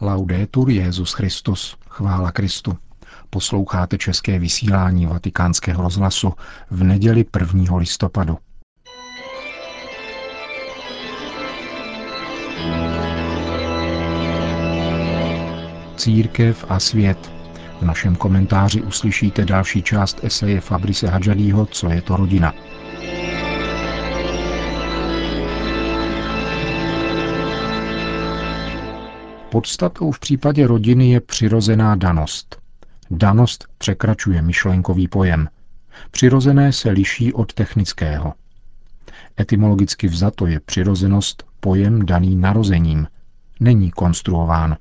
Laudetur Jezus Christus, chvála Kristu. Posloucháte české vysílání Vatikánského rozhlasu v neděli 1. listopadu. Církev a svět. V našem komentáři uslyšíte další část eseje Fabrice Hadžadího Co je to rodina – Podstatou v případě rodiny je přirozená danost. Danost překračuje myšlenkový pojem. Přirozené se liší od technického. Etymologicky vzato je přirozenost pojem daný narozením. Není konstruován.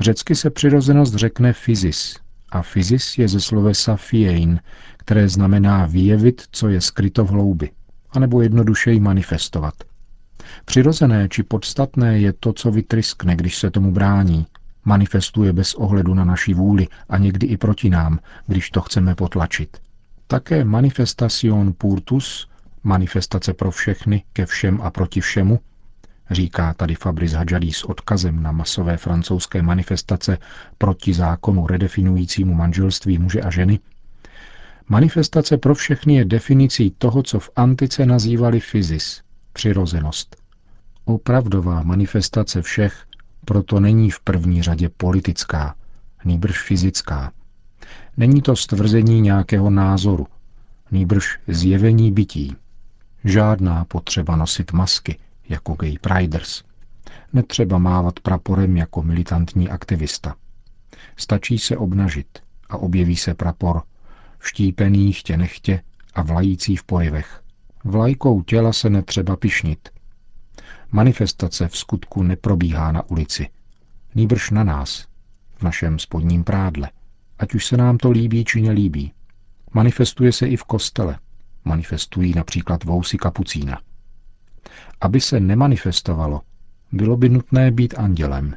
Řecky se přirozenost řekne fyzis a fyzis je ze slovesa fiein, které znamená vyjevit, co je skryto v hloubi, anebo jednodušeji manifestovat – Přirozené či podstatné je to, co vytryskne, když se tomu brání. Manifestuje bez ohledu na naši vůli a někdy i proti nám, když to chceme potlačit. Také manifestation purtus, manifestace pro všechny, ke všem a proti všemu, říká tady Fabrice Hadžadí s odkazem na masové francouzské manifestace proti zákonu redefinujícímu manželství muže a ženy, Manifestace pro všechny je definicí toho, co v antice nazývali fyzis, přirozenost. Opravdová manifestace všech proto není v první řadě politická, nýbrž fyzická. Není to stvrzení nějakého názoru, nýbrž zjevení bytí. Žádná potřeba nosit masky jako gay priders. Netřeba mávat praporem jako militantní aktivista. Stačí se obnažit a objeví se prapor, vštípený chtě nechtě a vlající v porivech. Vlajkou těla se netřeba pišnit, Manifestace v skutku neprobíhá na ulici, nýbrž na nás, v našem spodním prádle, ať už se nám to líbí či nelíbí. Manifestuje se i v kostele, manifestují například vousy kapucína. Aby se nemanifestovalo, bylo by nutné být andělem.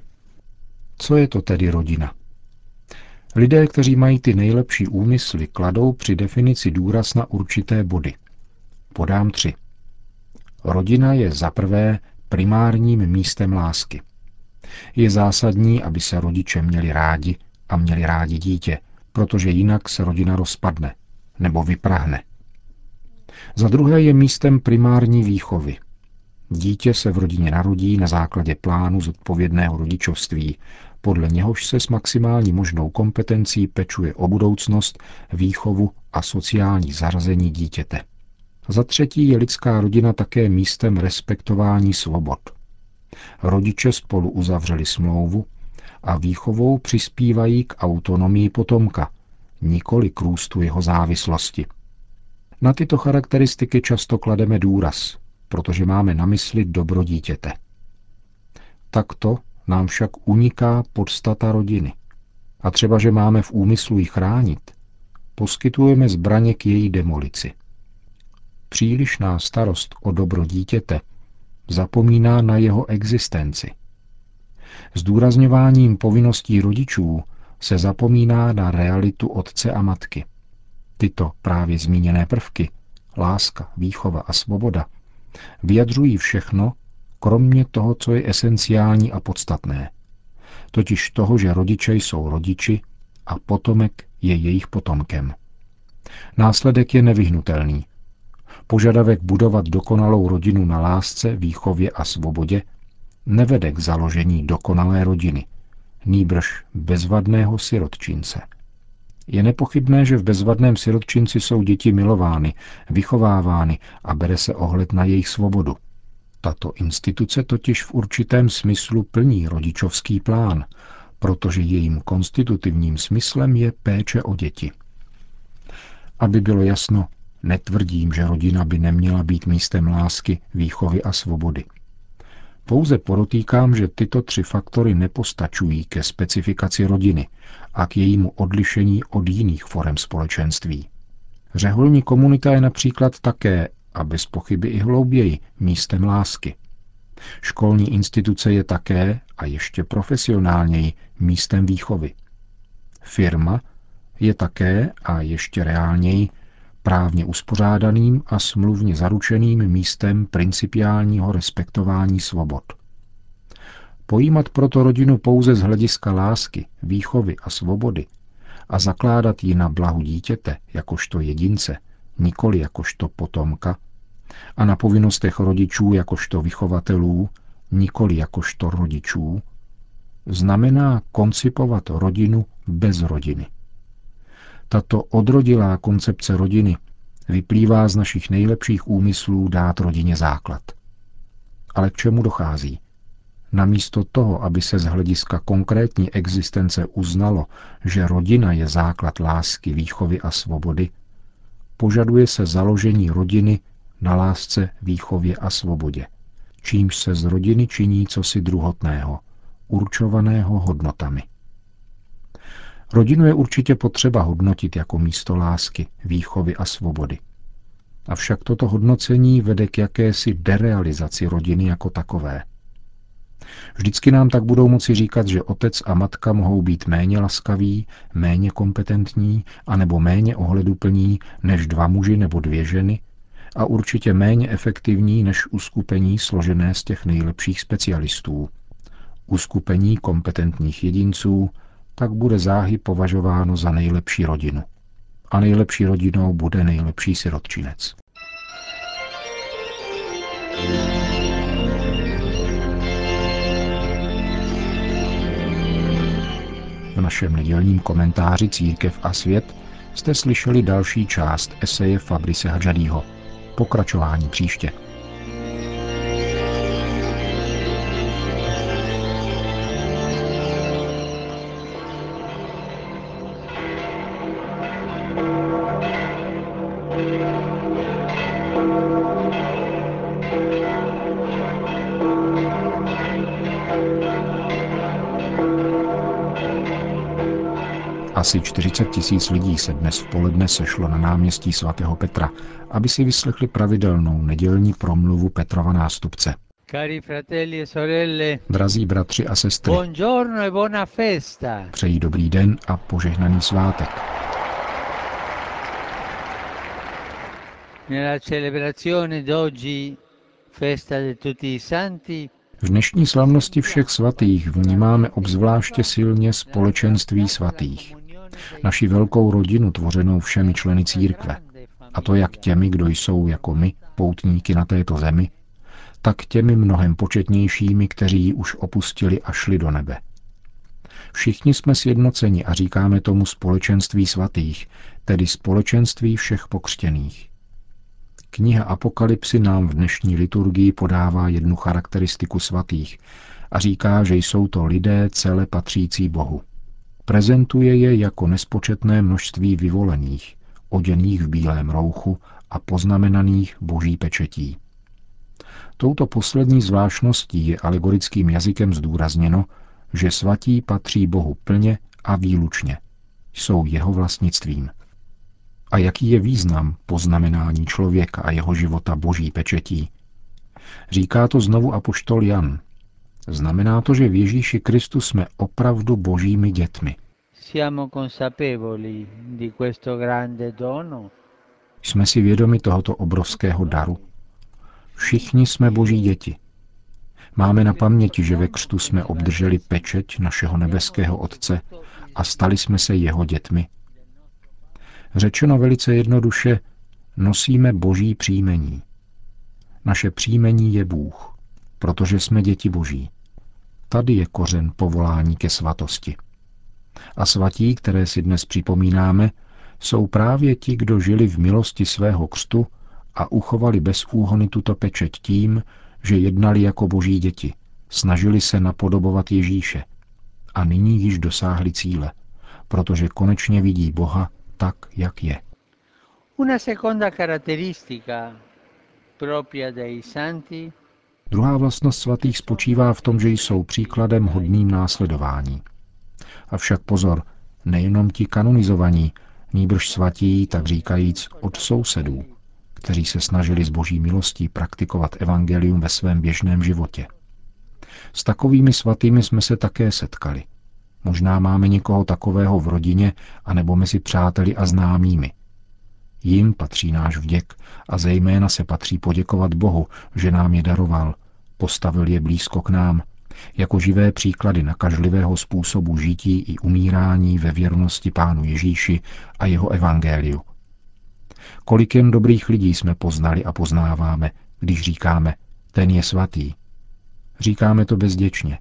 Co je to tedy rodina? Lidé, kteří mají ty nejlepší úmysly, kladou při definici důraz na určité body. Podám tři. Rodina je za prvé primárním místem lásky. Je zásadní, aby se rodiče měli rádi a měli rádi dítě, protože jinak se rodina rozpadne nebo vyprahne. Za druhé je místem primární výchovy. Dítě se v rodině narodí na základě plánu zodpovědného rodičovství, podle něhož se s maximální možnou kompetencí pečuje o budoucnost, výchovu a sociální zařazení dítěte. Za třetí je lidská rodina také místem respektování svobod. Rodiče spolu uzavřeli smlouvu a výchovou přispívají k autonomii potomka, nikoli k růstu jeho závislosti. Na tyto charakteristiky často klademe důraz, protože máme na mysli dobro dítěte. Takto nám však uniká podstata rodiny. A třeba, že máme v úmyslu ji chránit, poskytujeme zbraně k její demolici přílišná starost o dobro dítěte zapomíná na jeho existenci. Zdůrazňováním povinností rodičů se zapomíná na realitu otce a matky. Tyto právě zmíněné prvky, láska, výchova a svoboda, vyjadřují všechno, kromě toho, co je esenciální a podstatné. Totiž toho, že rodiče jsou rodiči a potomek je jejich potomkem. Následek je nevyhnutelný, Požadavek budovat dokonalou rodinu na lásce, výchově a svobodě nevede k založení dokonalé rodiny, nýbrž bezvadného sirotčince. Je nepochybné, že v bezvadném sirotčinci jsou děti milovány, vychovávány a bere se ohled na jejich svobodu. Tato instituce totiž v určitém smyslu plní rodičovský plán, protože jejím konstitutivním smyslem je péče o děti. Aby bylo jasno, Netvrdím, že rodina by neměla být místem lásky, výchovy a svobody. Pouze porotýkám, že tyto tři faktory nepostačují ke specifikaci rodiny a k jejímu odlišení od jiných forem společenství. Řeholní komunita je například také, a bez pochyby i hlouběji, místem lásky. Školní instituce je také, a ještě profesionálněji, místem výchovy. Firma je také, a ještě reálněji, právně uspořádaným a smluvně zaručeným místem principiálního respektování svobod. Pojímat proto rodinu pouze z hlediska lásky, výchovy a svobody a zakládat ji na blahu dítěte jakožto jedince, nikoli jakožto potomka, a na povinnostech rodičů jakožto vychovatelů, nikoli jakožto rodičů, znamená koncipovat rodinu bez rodiny. Tato odrodilá koncepce rodiny vyplývá z našich nejlepších úmyslů dát rodině základ. Ale k čemu dochází? Namísto toho, aby se z hlediska konkrétní existence uznalo, že rodina je základ lásky, výchovy a svobody, požaduje se založení rodiny na lásce, výchově a svobodě, čímž se z rodiny činí cosi druhotného, určovaného hodnotami. Rodinu je určitě potřeba hodnotit jako místo lásky, výchovy a svobody. Avšak toto hodnocení vede k jakési derealizaci rodiny jako takové. Vždycky nám tak budou moci říkat, že otec a matka mohou být méně laskaví, méně kompetentní anebo méně ohleduplní než dva muži nebo dvě ženy a určitě méně efektivní než uskupení složené z těch nejlepších specialistů. Uskupení kompetentních jedinců tak bude záhy považováno za nejlepší rodinu. A nejlepší rodinou bude nejlepší sirotčinec. V našem nedělním komentáři Církev a svět jste slyšeli další část eseje Fabrice Hadžadího. Pokračování příště. Asi 40 tisíc lidí se dnes v poledne sešlo na náměstí svatého Petra, aby si vyslechli pravidelnou nedělní promluvu Petrova nástupce. Cari fratelli e sorelle, Drazí bratři a sestry, buongiorno e buona festa. přeji dobrý den a požehnaný svátek. Nella celebrazione d'oggi, festa di tutti i santi, V dnešní slavnosti všech svatých vnímáme obzvláště silně společenství svatých. Naši velkou rodinu tvořenou všemi členy církve. A to jak těmi, kdo jsou jako my, poutníky na této zemi, tak těmi mnohem početnějšími, kteří ji už opustili a šli do nebe. Všichni jsme sjednoceni a říkáme tomu společenství svatých, tedy společenství všech pokřtěných. Kniha Apokalypsy nám v dnešní liturgii podává jednu charakteristiku svatých a říká, že jsou to lidé celé patřící Bohu. Prezentuje je jako nespočetné množství vyvolených, oděných v bílém rouchu a poznamenaných boží pečetí. Touto poslední zvláštností je alegorickým jazykem zdůrazněno, že svatí patří Bohu plně a výlučně. Jsou jeho vlastnictvím. A jaký je význam poznamenání člověka a jeho života boží pečetí? Říká to znovu apoštol Jan. Znamená to, že v Ježíši Kristu jsme opravdu božími dětmi. Jsme si vědomi tohoto obrovského daru. Všichni jsme boží děti. Máme na paměti, že ve křtu jsme obdrželi pečeť našeho nebeského Otce a stali jsme se jeho dětmi. Řečeno velice jednoduše, nosíme boží příjmení. Naše příjmení je Bůh, protože jsme děti boží. Tady je kořen povolání ke svatosti. A svatí, které si dnes připomínáme, jsou právě ti, kdo žili v milosti svého křtu a uchovali bez úhony tuto pečeť tím, že jednali jako boží děti, snažili se napodobovat Ježíše a nyní již dosáhli cíle, protože konečně vidí Boha tak, jak je. Una seconda caratteristica propria dei santi Druhá vlastnost svatých spočívá v tom, že jsou příkladem hodným následování. Avšak pozor, nejenom ti kanonizovaní, nýbrž svatí, tak říkajíc, od sousedů, kteří se snažili z boží milostí praktikovat evangelium ve svém běžném životě. S takovými svatými jsme se také setkali. Možná máme někoho takového v rodině anebo mezi přáteli a známými. Jim patří náš vděk a zejména se patří poděkovat Bohu, že nám je daroval, postavil je blízko k nám, jako živé příklady nakažlivého způsobu žití i umírání ve věrnosti Pánu Ježíši a jeho evangeliu. Kolik jen dobrých lidí jsme poznali a poznáváme, když říkáme, ten je svatý. Říkáme to bezděčně.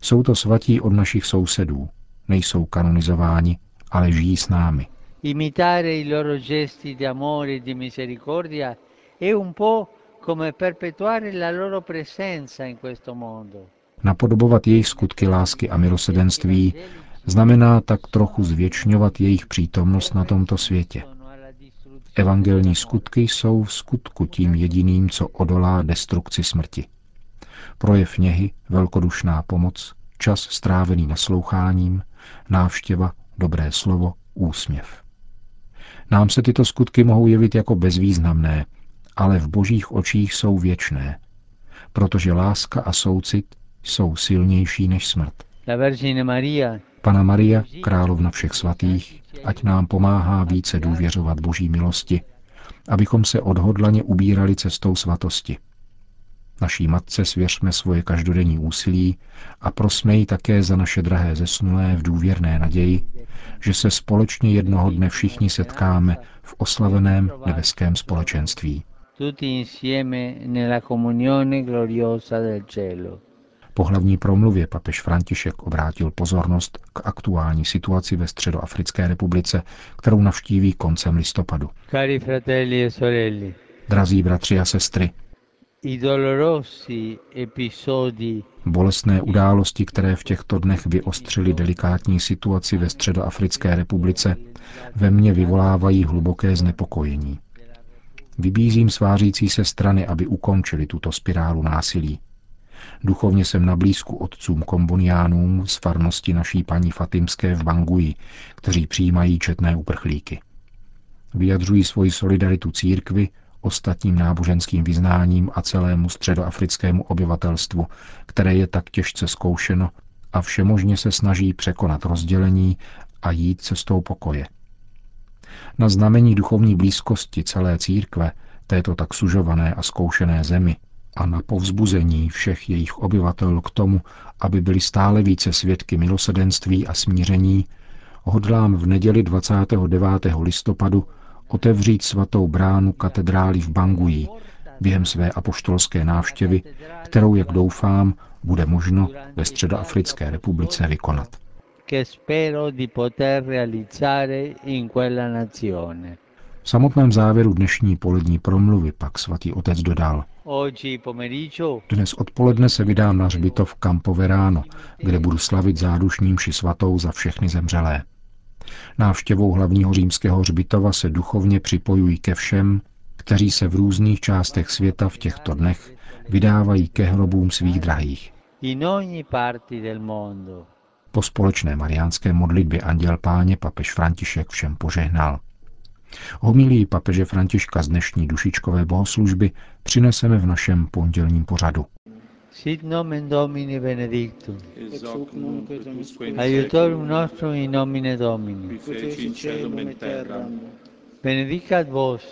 Jsou to svatí od našich sousedů, nejsou kanonizováni, ale žijí s námi. Imitare i loro gesti di amore e di misericordia è un po' come perpetuare la loro presenza in questo mondo. Napodobovat jejich skutky lásky a milosedenství znamená tak trochu zvětšňovat jejich přítomnost na tomto světě. Evangelní skutky jsou v skutku tím jediným, co odolá destrukci smrti. Projev něhy, velkodušná pomoc, čas strávený nasloucháním, návštěva, dobré slovo, úsměv. Nám se tyto skutky mohou jevit jako bezvýznamné, ale v božích očích jsou věčné, protože láska a soucit jsou silnější než smrt. Pana Maria, královna všech svatých, ať nám pomáhá více důvěřovat Boží milosti, abychom se odhodlaně ubírali cestou svatosti. Naší matce svěřme svoje každodenní úsilí a prosme ji také za naše drahé zesnulé v důvěrné naději, že se společně jednoho dne všichni setkáme v oslaveném nebeském společenství. Po hlavní promluvě papež František obrátil pozornost k aktuální situaci ve Středoafrické republice, kterou navštíví koncem listopadu. E Drazí bratři a sestry, Bolestné události, které v těchto dnech vyostřily delikátní situaci ve Středoafrické republice, ve mně vyvolávají hluboké znepokojení. Vybízím svářící se strany, aby ukončili tuto spirálu násilí. Duchovně jsem na blízku otcům komboniánům z farnosti naší paní Fatimské v Banguji, kteří přijímají četné uprchlíky. Vyjadřují svoji solidaritu církvi, ostatním náboženským vyznáním a celému středoafrickému obyvatelstvu, které je tak těžce zkoušeno a všemožně se snaží překonat rozdělení a jít cestou pokoje. Na znamení duchovní blízkosti celé církve, této tak sužované a zkoušené zemi, a na povzbuzení všech jejich obyvatel k tomu, aby byli stále více svědky milosedenství a smíření, hodlám v neděli 29. listopadu otevřít svatou bránu katedrály v Banguji během své apoštolské návštěvy, kterou, jak doufám, bude možno ve Středoafrické republice vykonat. V samotném závěru dnešní polední promluvy pak svatý otec dodal. Dnes odpoledne se vydám na hřbitov Campo Verano, kde budu slavit zádušním ši svatou za všechny zemřelé. Návštěvou hlavního římského hřbitova se duchovně připojují ke všem, kteří se v různých částech světa v těchto dnech vydávají ke hrobům svých drahých. Po společné mariánské modlitbě Anděl Páně papež František všem požehnal. Homilí papeže Františka z dnešní dušičkové bohoslužby přineseme v našem pondělním pořadu. Sit nomen Domini benedictum. Ex hoc nunc et usque Aiutorium nostrum in nomine Domini. Qui feci in et terram. Benedicat vos,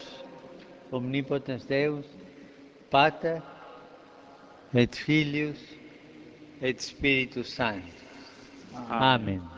omnipotens Deus, Pater, et Filius, et Spiritus Sanctus. Amen. Amen.